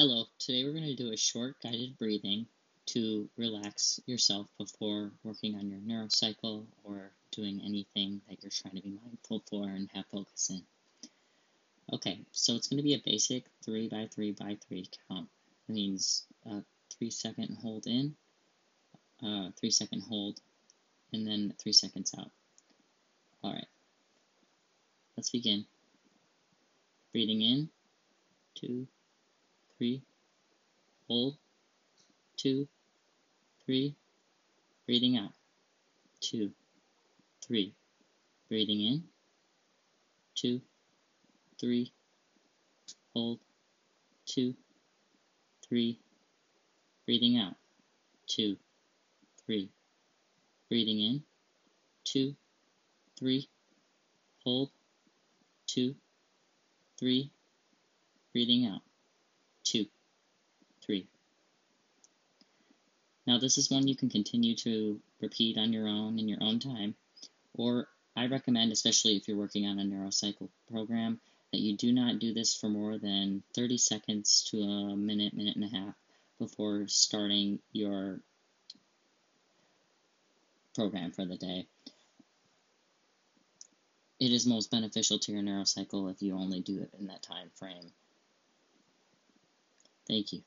Hello, today we're going to do a short guided breathing to relax yourself before working on your neurocycle or doing anything that you're trying to be mindful for and have focus in. Okay, so it's going to be a basic 3 by 3 by 3 count. It means uh, 3 second hold in, uh, 3 second hold, and then 3 seconds out. Alright, let's begin. Breathing in, 2, three, hold, two, three, breathing out, two, three, breathing in, two, three, hold, two, three, breathing out, two, three, breathing in, two, three, hold, two, three, breathing out three. Now this is one you can continue to repeat on your own in your own time, or I recommend, especially if you're working on a neurocycle program, that you do not do this for more than 30 seconds to a minute, minute and a half before starting your program for the day. It is most beneficial to your neurocycle if you only do it in that time frame. Thank you.